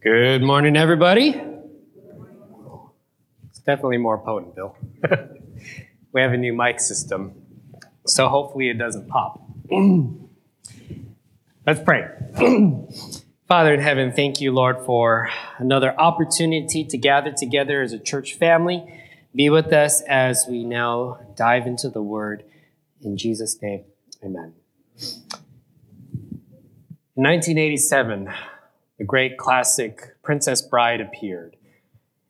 Good morning, everybody. It's definitely more potent, Bill. we have a new mic system, so hopefully it doesn't pop. Let's pray. Father in heaven, thank you, Lord, for another opportunity to gather together as a church family. Be with us as we now dive into the word. In Jesus' name, amen. In 1987, the great classic Princess Bride appeared.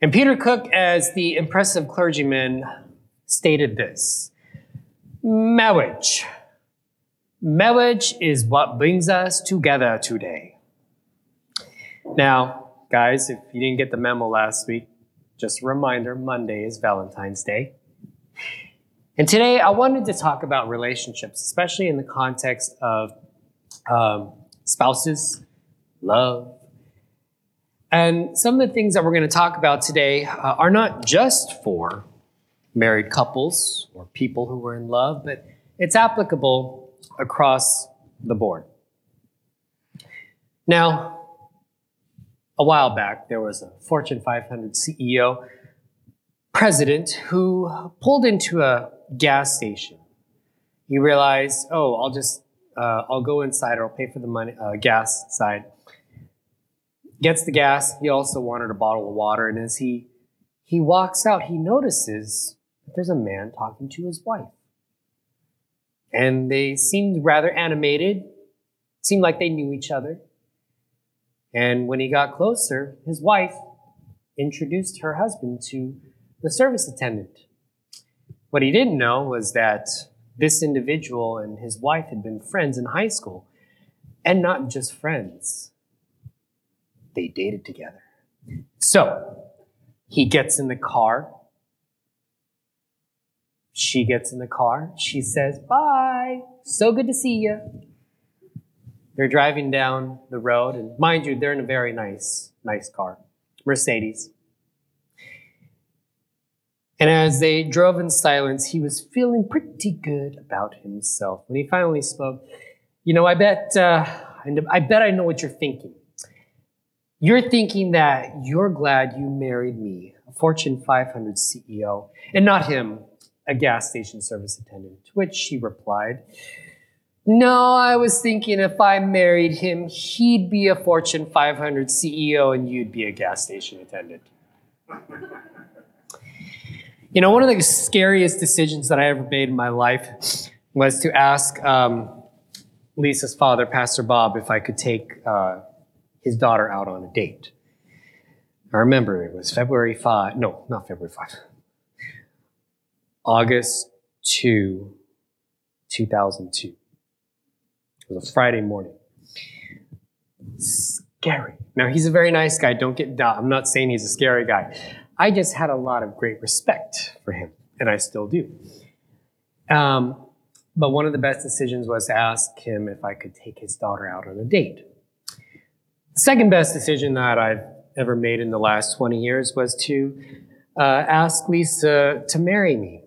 And Peter Cook, as the impressive clergyman, stated this Marriage. Marriage is what brings us together today. Now, guys, if you didn't get the memo last week, just a reminder Monday is Valentine's Day. And today I wanted to talk about relationships, especially in the context of um, spouses, love, and some of the things that we're going to talk about today uh, are not just for married couples or people who are in love, but it's applicable across the board. Now, a while back, there was a Fortune 500 CEO, president, who pulled into a gas station. He realized, oh, I'll just, uh, I'll go inside or I'll pay for the money, uh, gas side gets the gas. He also wanted a bottle of water. And as he, he walks out, he notices that there's a man talking to his wife. And they seemed rather animated, seemed like they knew each other. And when he got closer, his wife introduced her husband to the service attendant. What he didn't know was that this individual and his wife had been friends in high school, and not just friends they dated together. So he gets in the car. She gets in the car. She says, Bye. So good to see you. They're driving down the road, and mind you, they're in a very nice, nice car, Mercedes. And as they drove in silence, he was feeling pretty good about himself. When he finally spoke, you know, I bet, uh, I bet I know what you're thinking. You're thinking that you're glad you married me, a Fortune 500 CEO, and not him, a gas station service attendant. To which she replied, No, I was thinking if I married him, he'd be a Fortune 500 CEO and you'd be a gas station attendant. you know, one of the scariest decisions that I ever made in my life was to ask um, Lisa's father, Pastor Bob, if I could take. Uh, his daughter out on a date. I remember it was February 5, no, not February 5, August 2, 2002. It was a Friday morning. Scary. Now, he's a very nice guy. Don't get, I'm not saying he's a scary guy. I just had a lot of great respect for him, and I still do. Um, but one of the best decisions was to ask him if I could take his daughter out on a date second best decision that I've ever made in the last 20 years was to uh, ask Lisa to marry me.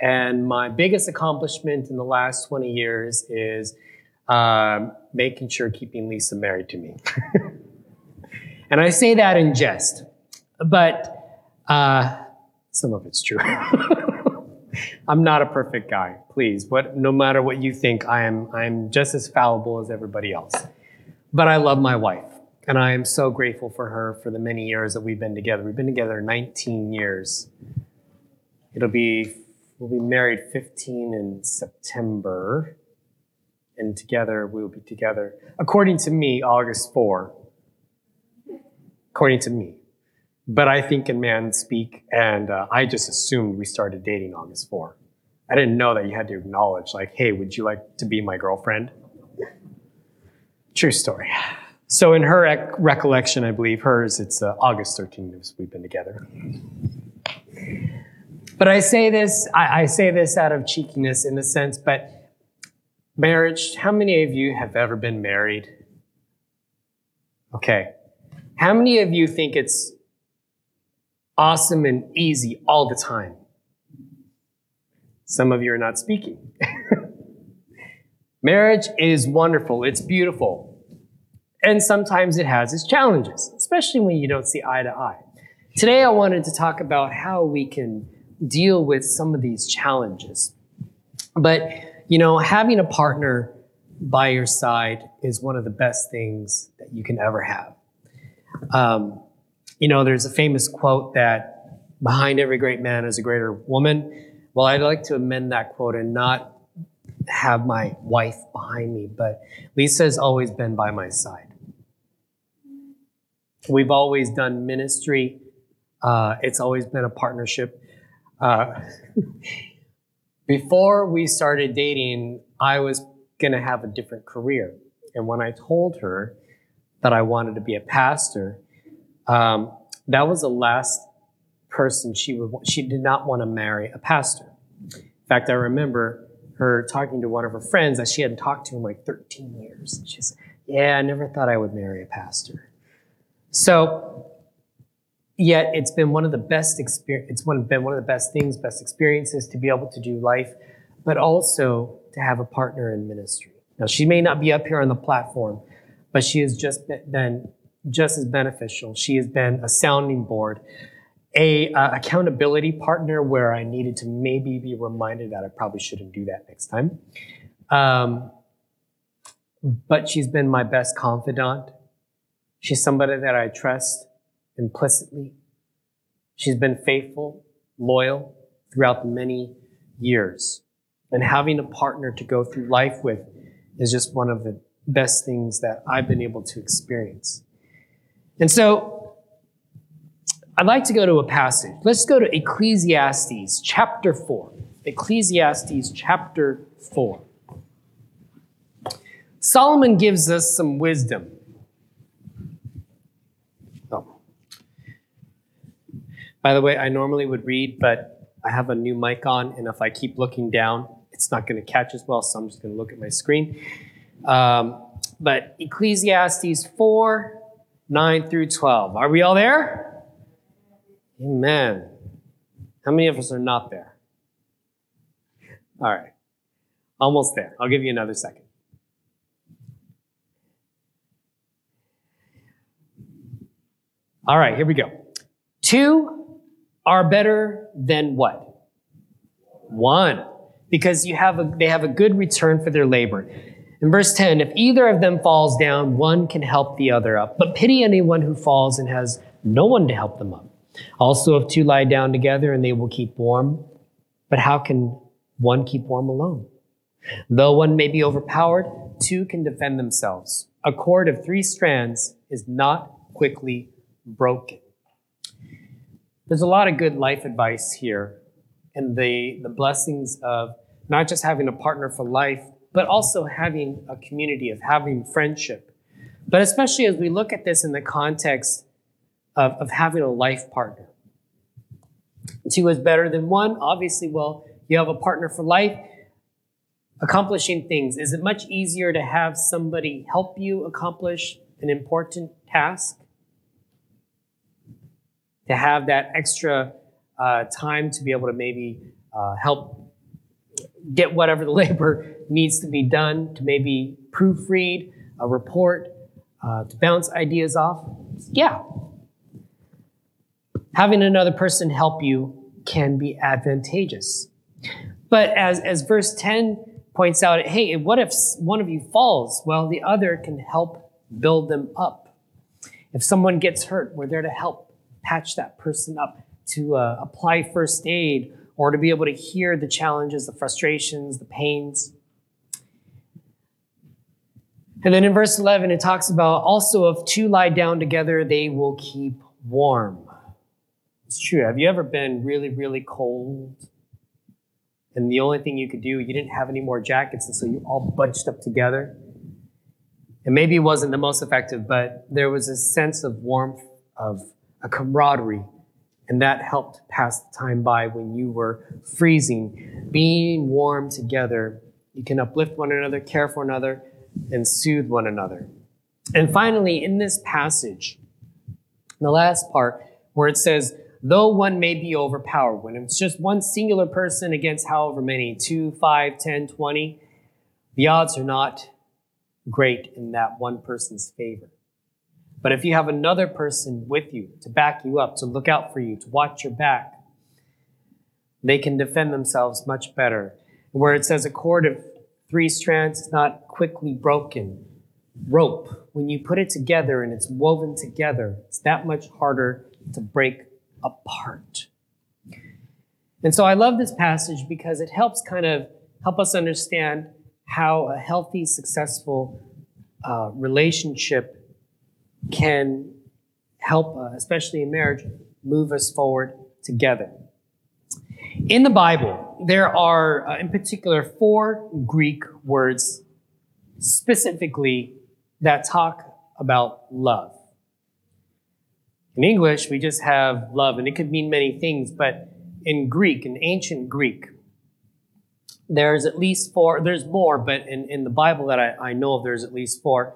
And my biggest accomplishment in the last 20 years is uh, making sure keeping Lisa married to me. and I say that in jest, but uh, some of it's true. I'm not a perfect guy, please. What, no matter what you think, I am, I'm just as fallible as everybody else. But I love my wife. And I am so grateful for her for the many years that we've been together. We've been together 19 years. It'll be, we'll be married 15 in September. And together, we'll be together, according to me, August 4. According to me. But I think in man speak, and uh, I just assumed we started dating August 4. I didn't know that you had to acknowledge, like, hey, would you like to be my girlfriend? True story. So, in her rec- recollection, I believe hers, it's uh, August 13th we've been together. But I say this, I, I say this out of cheekiness in a sense, but marriage, how many of you have ever been married? Okay. How many of you think it's awesome and easy all the time? Some of you are not speaking. Marriage is wonderful, it's beautiful. And sometimes it has its challenges, especially when you don't see eye to eye. Today, I wanted to talk about how we can deal with some of these challenges. But, you know, having a partner by your side is one of the best things that you can ever have. Um, you know, there's a famous quote that behind every great man is a greater woman. Well, I'd like to amend that quote and not have my wife behind me, but Lisa has always been by my side. We've always done ministry. Uh, it's always been a partnership. Uh, before we started dating, I was going to have a different career. And when I told her that I wanted to be a pastor, um, that was the last person she would. She did not want to marry a pastor. In fact, I remember her talking to one of her friends that she hadn't talked to in like 13 years. She said, "Yeah, I never thought I would marry a pastor." So, yet it's been one of the best experience. It's one, been one of the best things, best experiences to be able to do life, but also to have a partner in ministry. Now, she may not be up here on the platform, but she has just been just as beneficial. She has been a sounding board, a uh, accountability partner where I needed to maybe be reminded that I probably shouldn't do that next time. Um, but she's been my best confidant. She's somebody that I trust implicitly. She's been faithful, loyal throughout the many years. And having a partner to go through life with is just one of the best things that I've been able to experience. And so I'd like to go to a passage. Let's go to Ecclesiastes chapter 4. Ecclesiastes chapter 4. Solomon gives us some wisdom. By the way, I normally would read, but I have a new mic on, and if I keep looking down, it's not going to catch as well, so I'm just going to look at my screen. Um, but Ecclesiastes 4 9 through 12. Are we all there? Amen. How many of us are not there? All right. Almost there. I'll give you another second. All right, here we go. Two are better than what? One. Because you have a, they have a good return for their labor. In verse 10, if either of them falls down, one can help the other up. But pity anyone who falls and has no one to help them up. Also, if two lie down together and they will keep warm, but how can one keep warm alone? Though one may be overpowered, two can defend themselves. A cord of three strands is not quickly broken. There's a lot of good life advice here and the, the blessings of not just having a partner for life, but also having a community, of having friendship. But especially as we look at this in the context of, of having a life partner. Two is better than one. Obviously, well, you have a partner for life. Accomplishing things. Is it much easier to have somebody help you accomplish an important task? To have that extra uh, time to be able to maybe uh, help get whatever the labor needs to be done to maybe proofread a report, uh, to bounce ideas off? Yeah. Having another person help you can be advantageous. But as, as verse 10 points out, hey, what if one of you falls? Well, the other can help build them up. If someone gets hurt, we're there to help patch that person up, to uh, apply first aid, or to be able to hear the challenges, the frustrations, the pains. And then in verse 11, it talks about also if two lie down together, they will keep warm. It's true. Have you ever been really, really cold? And the only thing you could do, you didn't have any more jackets, and so you all bunched up together. And maybe it wasn't the most effective, but there was a sense of warmth, of a camaraderie, and that helped pass the time by when you were freezing. Being warm together, you can uplift one another, care for another, and soothe one another. And finally, in this passage, the last part, where it says, though one may be overpowered, when it's just one singular person against however many, two, five, ten, twenty, the odds are not great in that one person's favor. But if you have another person with you to back you up, to look out for you, to watch your back, they can defend themselves much better. Where it says a cord of three strands is not quickly broken. Rope, when you put it together and it's woven together, it's that much harder to break apart. And so I love this passage because it helps kind of help us understand how a healthy, successful uh, relationship can help, uh, especially in marriage, move us forward together. In the Bible, there are, uh, in particular, four Greek words specifically that talk about love. In English, we just have love, and it could mean many things, but in Greek, in ancient Greek, there's at least four, there's more, but in, in the Bible that I, I know of, there's at least four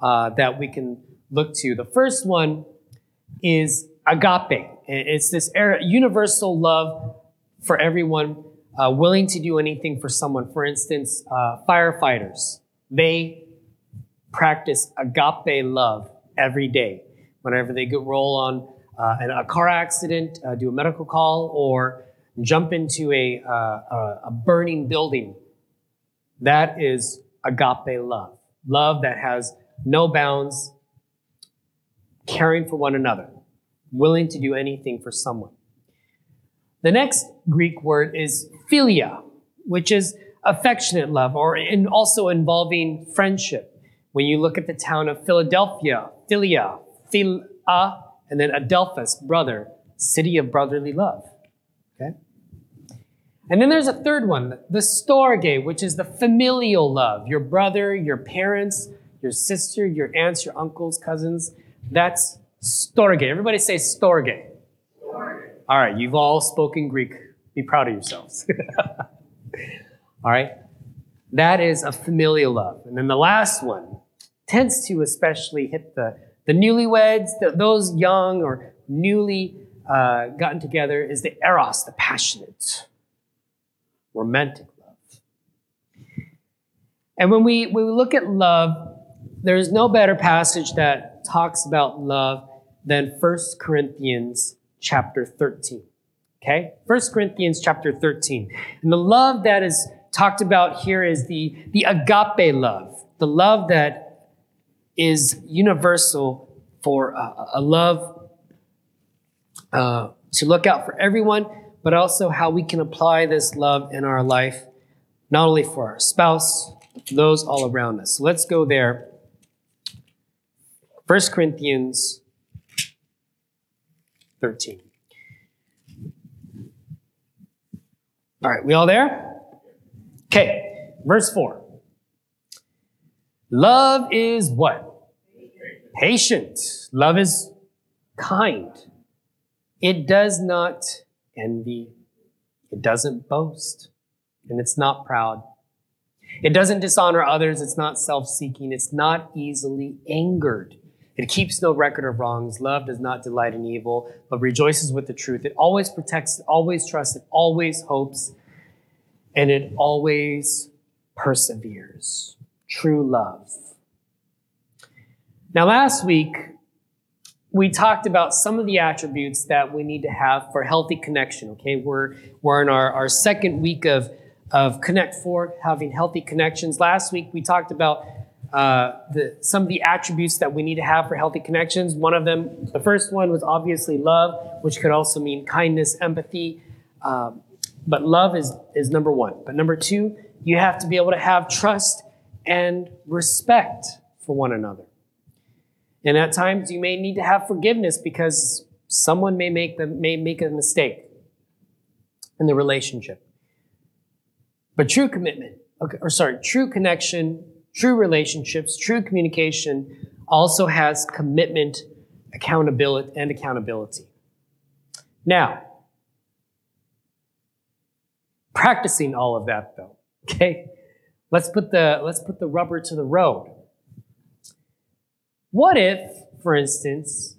uh, that we can look to. The first one is agape. It's this universal love for everyone, uh, willing to do anything for someone. For instance, uh, firefighters, they practice agape love every day. Whenever they get roll on uh, a car accident, uh, do a medical call, or jump into uh, a, a burning building, that is agape love. Love that has no bounds, caring for one another, willing to do anything for someone. The next Greek word is philia, which is affectionate love, or in also involving friendship. When you look at the town of Philadelphia, philia, philia, and then adelphos, brother, city of brotherly love. Okay? And then there's a third one, the storge, which is the familial love. Your brother, your parents, your sister, your aunts, your uncles, cousins. That's storge. Everybody say storge. storge. All right, you've all spoken Greek. Be proud of yourselves. all right? That is a familial love. And then the last one tends to especially hit the, the newlyweds, the, those young or newly uh, gotten together, is the eros, the passionate, romantic love. And when we, when we look at love, there's no better passage that talks about love than 1 Corinthians chapter 13. Okay? 1 Corinthians chapter 13. And the love that is talked about here is the, the agape love, the love that is universal for a, a love uh, to look out for everyone, but also how we can apply this love in our life, not only for our spouse, those all around us. So let's go there 1 Corinthians 13. All right, we all there? Okay, verse 4. Love is what? Patient. Love is kind. It does not envy. It doesn't boast. And it's not proud. It doesn't dishonor others. It's not self seeking. It's not easily angered. It keeps no record of wrongs. Love does not delight in evil, but rejoices with the truth. It always protects, it always trusts, it always hopes, and it always perseveres. True love. Now, last week, we talked about some of the attributes that we need to have for healthy connection. Okay, we're, we're in our, our second week of, of Connect 4, having healthy connections. Last week, we talked about uh, the, some of the attributes that we need to have for healthy connections. One of them, the first one was obviously love, which could also mean kindness, empathy. Um, but love is, is number one. But number two, you have to be able to have trust and respect for one another. And at times you may need to have forgiveness because someone may make, the, may make a mistake in the relationship. But true commitment, okay, or sorry, true connection True relationships, true communication also has commitment, accountability, and accountability. Now, practicing all of that though, okay? Let's put the let's put the rubber to the road. What if, for instance,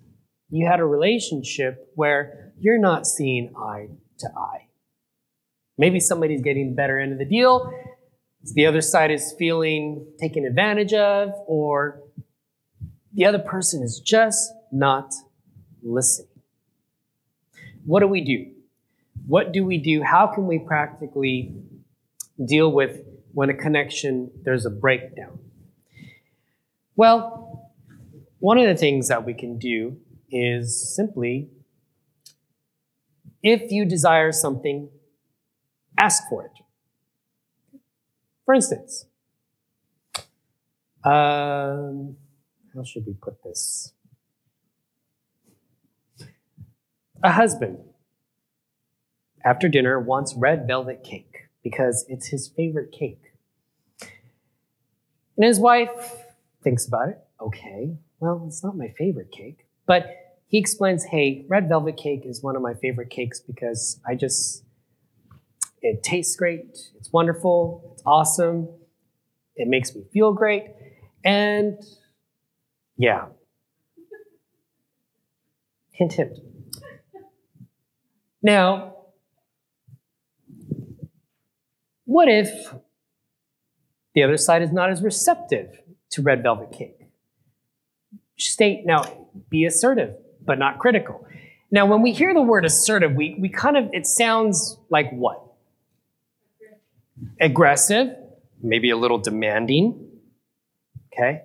you had a relationship where you're not seeing eye to eye? Maybe somebody's getting the better end of the deal, the other side is feeling taken advantage of, or the other person is just not listening. What do we do? What do we do? How can we practically deal with when a connection, there's a breakdown? Well, one of the things that we can do is simply if you desire something, ask for it. For instance, um, how should we put this? A husband, after dinner, wants red velvet cake because it's his favorite cake. And his wife thinks about it. Okay, well, it's not my favorite cake. But he explains, hey, red velvet cake is one of my favorite cakes because I just, it tastes great, it's wonderful, it's awesome, it makes me feel great, and yeah. Hint, hint. Now, what if the other side is not as receptive to red velvet cake? State, now, be assertive, but not critical. Now, when we hear the word assertive, we, we kind of, it sounds like what? Aggressive, maybe a little demanding, okay?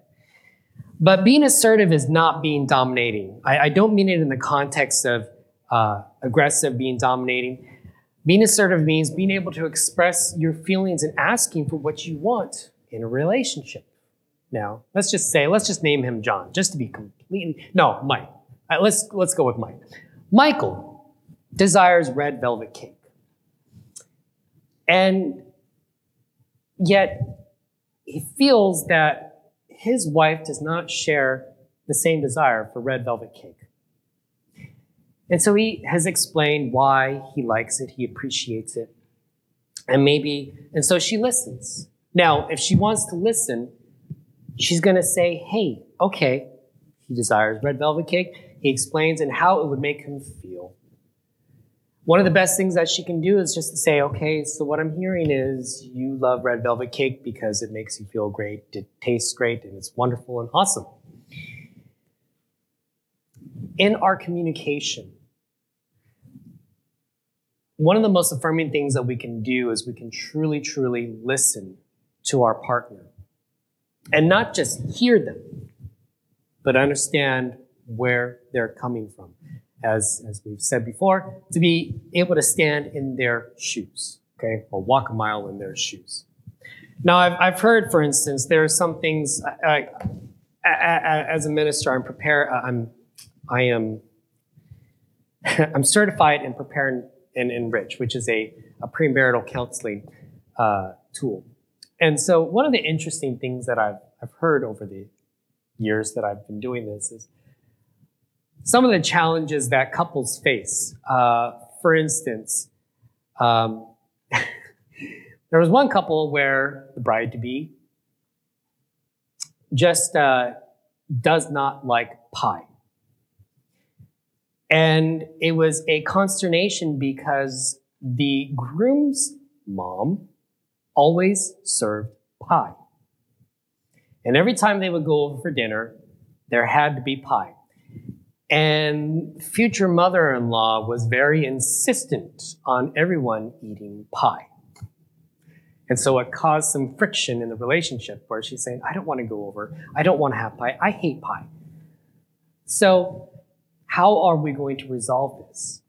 But being assertive is not being dominating. I, I don't mean it in the context of uh, aggressive, being dominating. Being assertive means being able to express your feelings and asking for what you want in a relationship. Now, let's just say, let's just name him John, just to be completely, no, Mike. Right, let's, let's go with Mike. Michael desires red velvet cake. And yet, he feels that his wife does not share the same desire for red velvet cake. And so he has explained why he likes it, he appreciates it. And maybe, and so she listens. Now, if she wants to listen, she's going to say, hey, okay, he desires red velvet cake. He explains and how it would make him feel. One of the best things that she can do is just to say, okay, so what I'm hearing is you love red velvet cake because it makes you feel great, it tastes great, and it's wonderful and awesome. In our communication, one of the most affirming things that we can do is we can truly, truly listen to our partner and not just hear them, but understand where they're coming from as, as we've said before, to be able to stand in their shoes, okay, or walk a mile in their shoes. Now, I've, I've heard, for instance, there are some things, I, I, I, as a minister, I'm prepare, uh, I'm, I am, I'm certified in prepare and enrich, which is a, a premarital counseling uh, tool. And so one of the interesting things that I've, I've heard over the years that I've been doing this is some of the challenges that couples face. Uh, for instance, um, there was one couple where the bride to be just uh, does not like pie. And it was a consternation because the groom's mom always served pie. And every time they would go over for dinner, there had to be pie. And future mother in law was very insistent on everyone eating pie. And so it caused some friction in the relationship where she's saying, I don't want to go over. I don't want to have pie. I hate pie. So, how are we going to resolve this?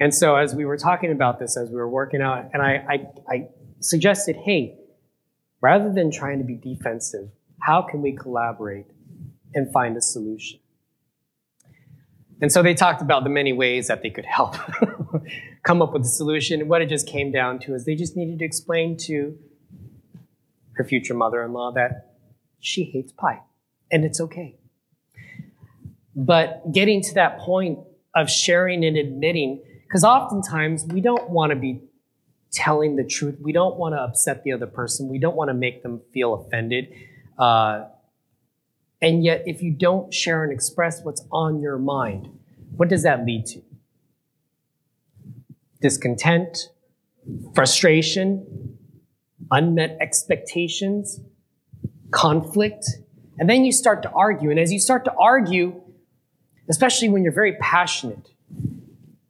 And so, as we were talking about this, as we were working out, and I, I, I suggested, hey, rather than trying to be defensive, how can we collaborate and find a solution? And so they talked about the many ways that they could help come up with a solution. And what it just came down to is they just needed to explain to her future mother in law that she hates pie, and it's okay. But getting to that point of sharing and admitting, because oftentimes we don't want to be telling the truth. We don't want to upset the other person. We don't want to make them feel offended. Uh, and yet, if you don't share and express what's on your mind, what does that lead to? Discontent, frustration, unmet expectations, conflict. And then you start to argue. And as you start to argue, especially when you're very passionate,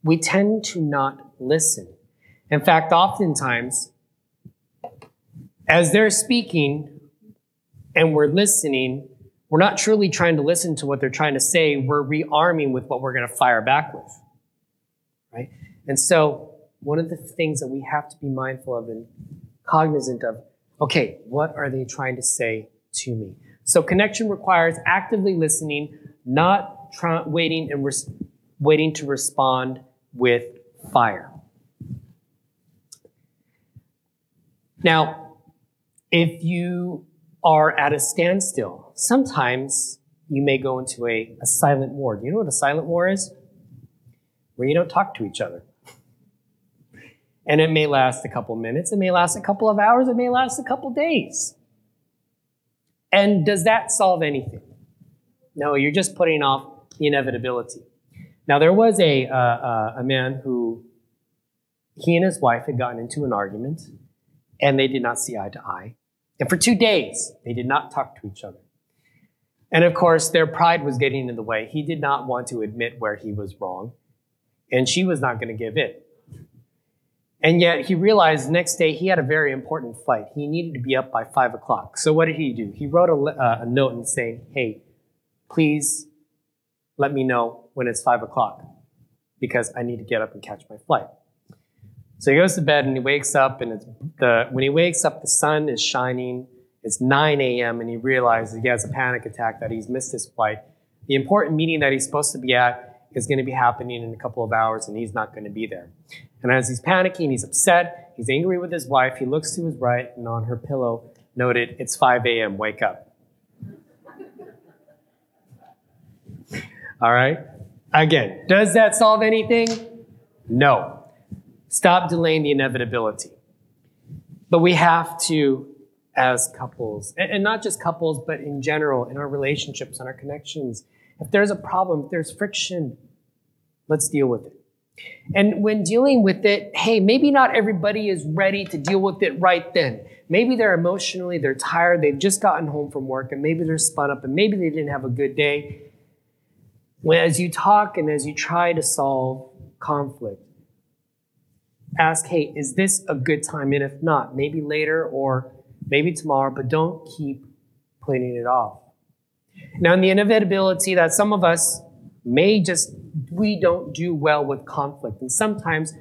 we tend to not listen. In fact, oftentimes, as they're speaking and we're listening, we're not truly trying to listen to what they're trying to say. We're rearming with what we're going to fire back with. Right? And so, one of the things that we have to be mindful of and cognizant of okay, what are they trying to say to me? So, connection requires actively listening, not try, waiting and res- waiting to respond with fire. Now, if you are at a standstill, sometimes you may go into a, a silent war. Do you know what a silent war is? Where you don't talk to each other. And it may last a couple minutes, it may last a couple of hours, it may last a couple days. And does that solve anything? No, you're just putting off the inevitability. Now, there was a, uh, uh, a man who, he and his wife had gotten into an argument, and they did not see eye to eye. And for two days, they did not talk to each other. And of course, their pride was getting in the way. He did not want to admit where he was wrong, and she was not going to give in. And yet, he realized next day he had a very important flight. He needed to be up by five o'clock. So, what did he do? He wrote a, uh, a note and saying, Hey, please let me know when it's five o'clock because I need to get up and catch my flight. So he goes to bed and he wakes up, and it's the, when he wakes up, the sun is shining. It's 9 a.m., and he realizes he has a panic attack that he's missed his flight. The important meeting that he's supposed to be at is going to be happening in a couple of hours, and he's not going to be there. And as he's panicking, he's upset, he's angry with his wife. He looks to his right, and on her pillow, noted, It's 5 a.m., wake up. All right? Again, does that solve anything? No. Stop delaying the inevitability. But we have to, as couples, and not just couples, but in general, in our relationships and our connections, if there's a problem, if there's friction, let's deal with it. And when dealing with it, hey, maybe not everybody is ready to deal with it right then. Maybe they're emotionally, they're tired, they've just gotten home from work, and maybe they're spun up, and maybe they didn't have a good day. When, as you talk and as you try to solve conflict, ask, hey, is this a good time? And if not, maybe later or maybe tomorrow, but don't keep putting it off. Now, in the inevitability that some of us may just, we don't do well with conflict. And sometimes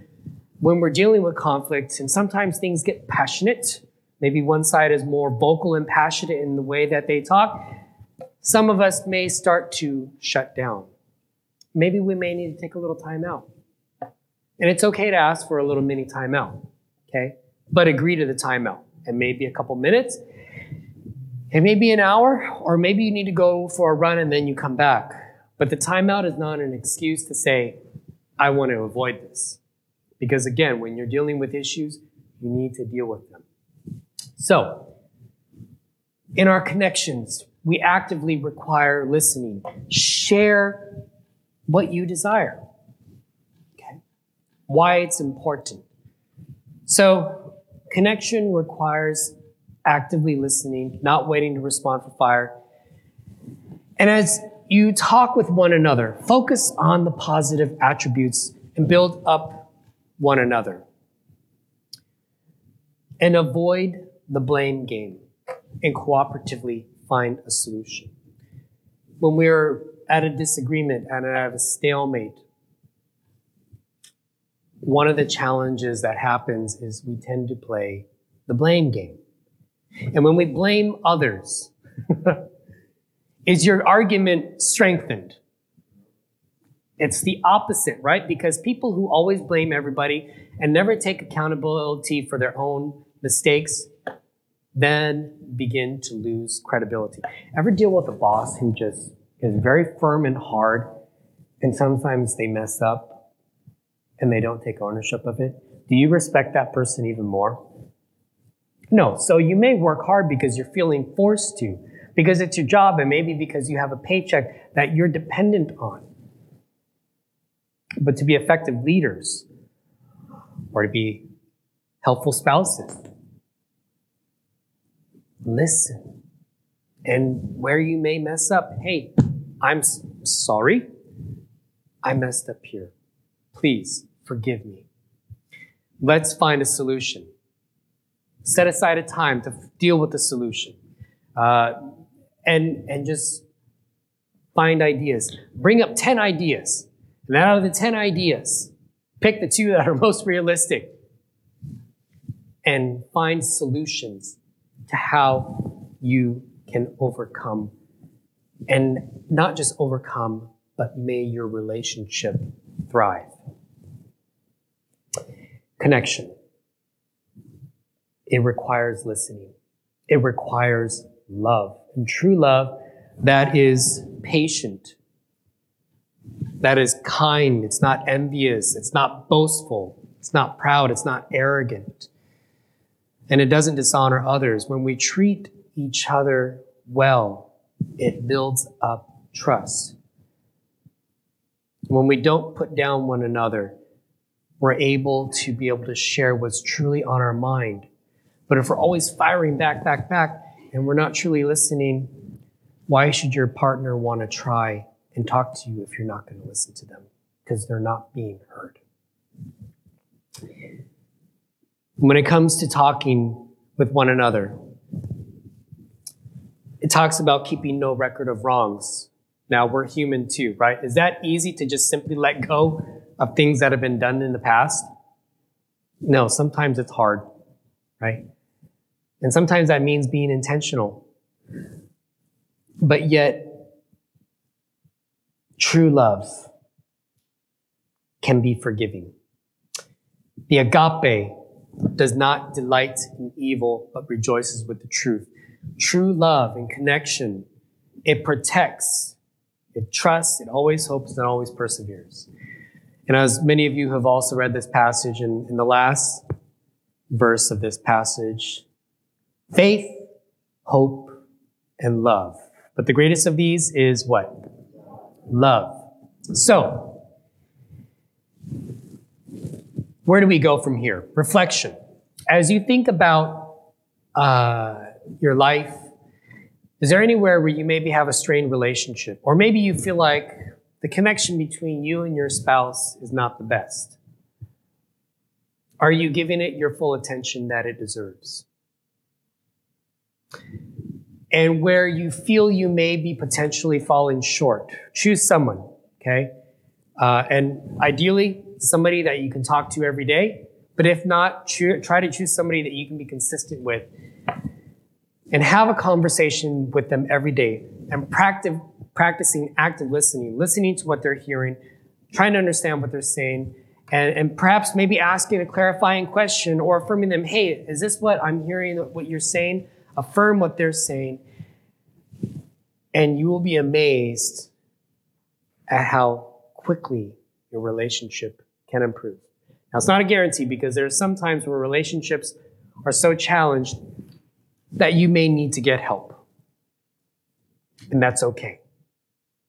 when we're dealing with conflict, and sometimes things get passionate, maybe one side is more vocal and passionate in the way that they talk, some of us may start to shut down. Maybe we may need to take a little time out. And it's okay to ask for a little mini timeout, okay? But agree to the timeout. And maybe a couple minutes, it may be an hour, or maybe you need to go for a run and then you come back. But the timeout is not an excuse to say, I want to avoid this. Because again, when you're dealing with issues, you need to deal with them. So, in our connections, we actively require listening. Share what you desire why it's important. So, connection requires actively listening, not waiting to respond for fire. And as you talk with one another, focus on the positive attributes and build up one another. And avoid the blame game and cooperatively find a solution. When we're at a disagreement and at a stalemate, one of the challenges that happens is we tend to play the blame game. And when we blame others, is your argument strengthened? It's the opposite, right? Because people who always blame everybody and never take accountability for their own mistakes, then begin to lose credibility. Ever deal with a boss who just is very firm and hard, and sometimes they mess up and they don't take ownership of it? Do you respect that person even more? No. So you may work hard because you're feeling forced to, because it's your job, and maybe because you have a paycheck that you're dependent on. But to be effective leaders, or to be helpful spouses, listen. And where you may mess up, hey, I'm sorry. I messed up here. Please forgive me. Let's find a solution. Set aside a time to deal with the solution. Uh, and, and just find ideas. Bring up 10 ideas. And out of the 10 ideas, pick the two that are most realistic and find solutions to how you can overcome. And not just overcome, but may your relationship thrive. Connection. It requires listening. It requires love. And true love that is patient, that is kind, it's not envious, it's not boastful, it's not proud, it's not arrogant, and it doesn't dishonor others. When we treat each other well, it builds up trust. When we don't put down one another, we're able to be able to share what's truly on our mind. But if we're always firing back, back, back, and we're not truly listening, why should your partner want to try and talk to you if you're not going to listen to them? Because they're not being heard. When it comes to talking with one another, it talks about keeping no record of wrongs. Now, we're human too, right? Is that easy to just simply let go of things that have been done in the past? No, sometimes it's hard, right? And sometimes that means being intentional. But yet, true love can be forgiving. The agape does not delight in evil, but rejoices with the truth. True love and connection, it protects, it trusts, it always hopes, and always perseveres. And as many of you have also read this passage, in, in the last verse of this passage, faith, hope, and love. But the greatest of these is what? Love. So, where do we go from here? Reflection. As you think about uh, your life, is there anywhere where you maybe have a strained relationship? Or maybe you feel like the connection between you and your spouse is not the best? Are you giving it your full attention that it deserves? And where you feel you may be potentially falling short, choose someone, okay? Uh, and ideally, somebody that you can talk to every day. But if not, try to choose somebody that you can be consistent with and have a conversation with them every day and practice, practicing active listening, listening to what they're hearing, trying to understand what they're saying, and, and perhaps maybe asking a clarifying question or affirming them, hey, is this what I'm hearing, what you're saying? Affirm what they're saying. And you will be amazed at how quickly your relationship can improve. Now, it's not a guarantee because there are some times where relationships are so challenged that you may need to get help. And that's okay.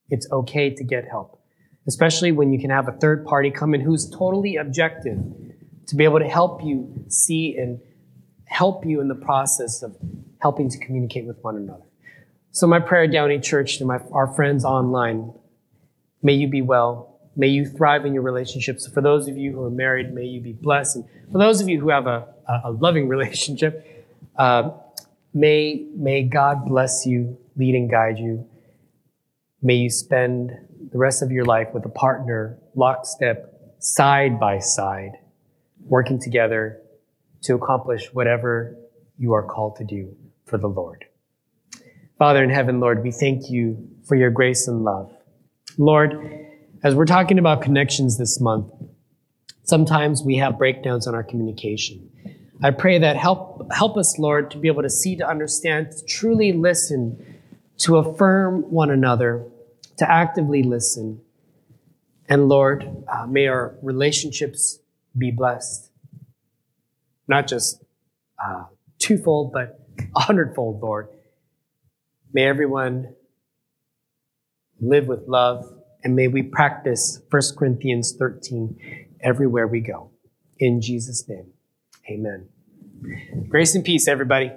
It's okay to get help, especially when you can have a third party come in who's totally objective to be able to help you see and help you in the process of helping to communicate with one another. So, my prayer, Downey Church, to my, our friends online, may you be well. May you thrive in your relationships. For those of you who are married, may you be blessed. And for those of you who have a, a loving relationship, uh, may, may God bless you, lead and guide you. May you spend the rest of your life with a partner, lockstep, side by side, working together to accomplish whatever you are called to do for the Lord. Father in heaven, Lord, we thank you for your grace and love. Lord, as we're talking about connections this month, sometimes we have breakdowns on our communication. I pray that help, help us, Lord, to be able to see, to understand, to truly listen, to affirm one another, to actively listen. And Lord, uh, may our relationships be blessed. Not just uh, twofold, but a hundredfold, Lord. May everyone live with love, and may we practice 1 Corinthians 13 everywhere we go. In Jesus' name, amen. Grace and peace, everybody.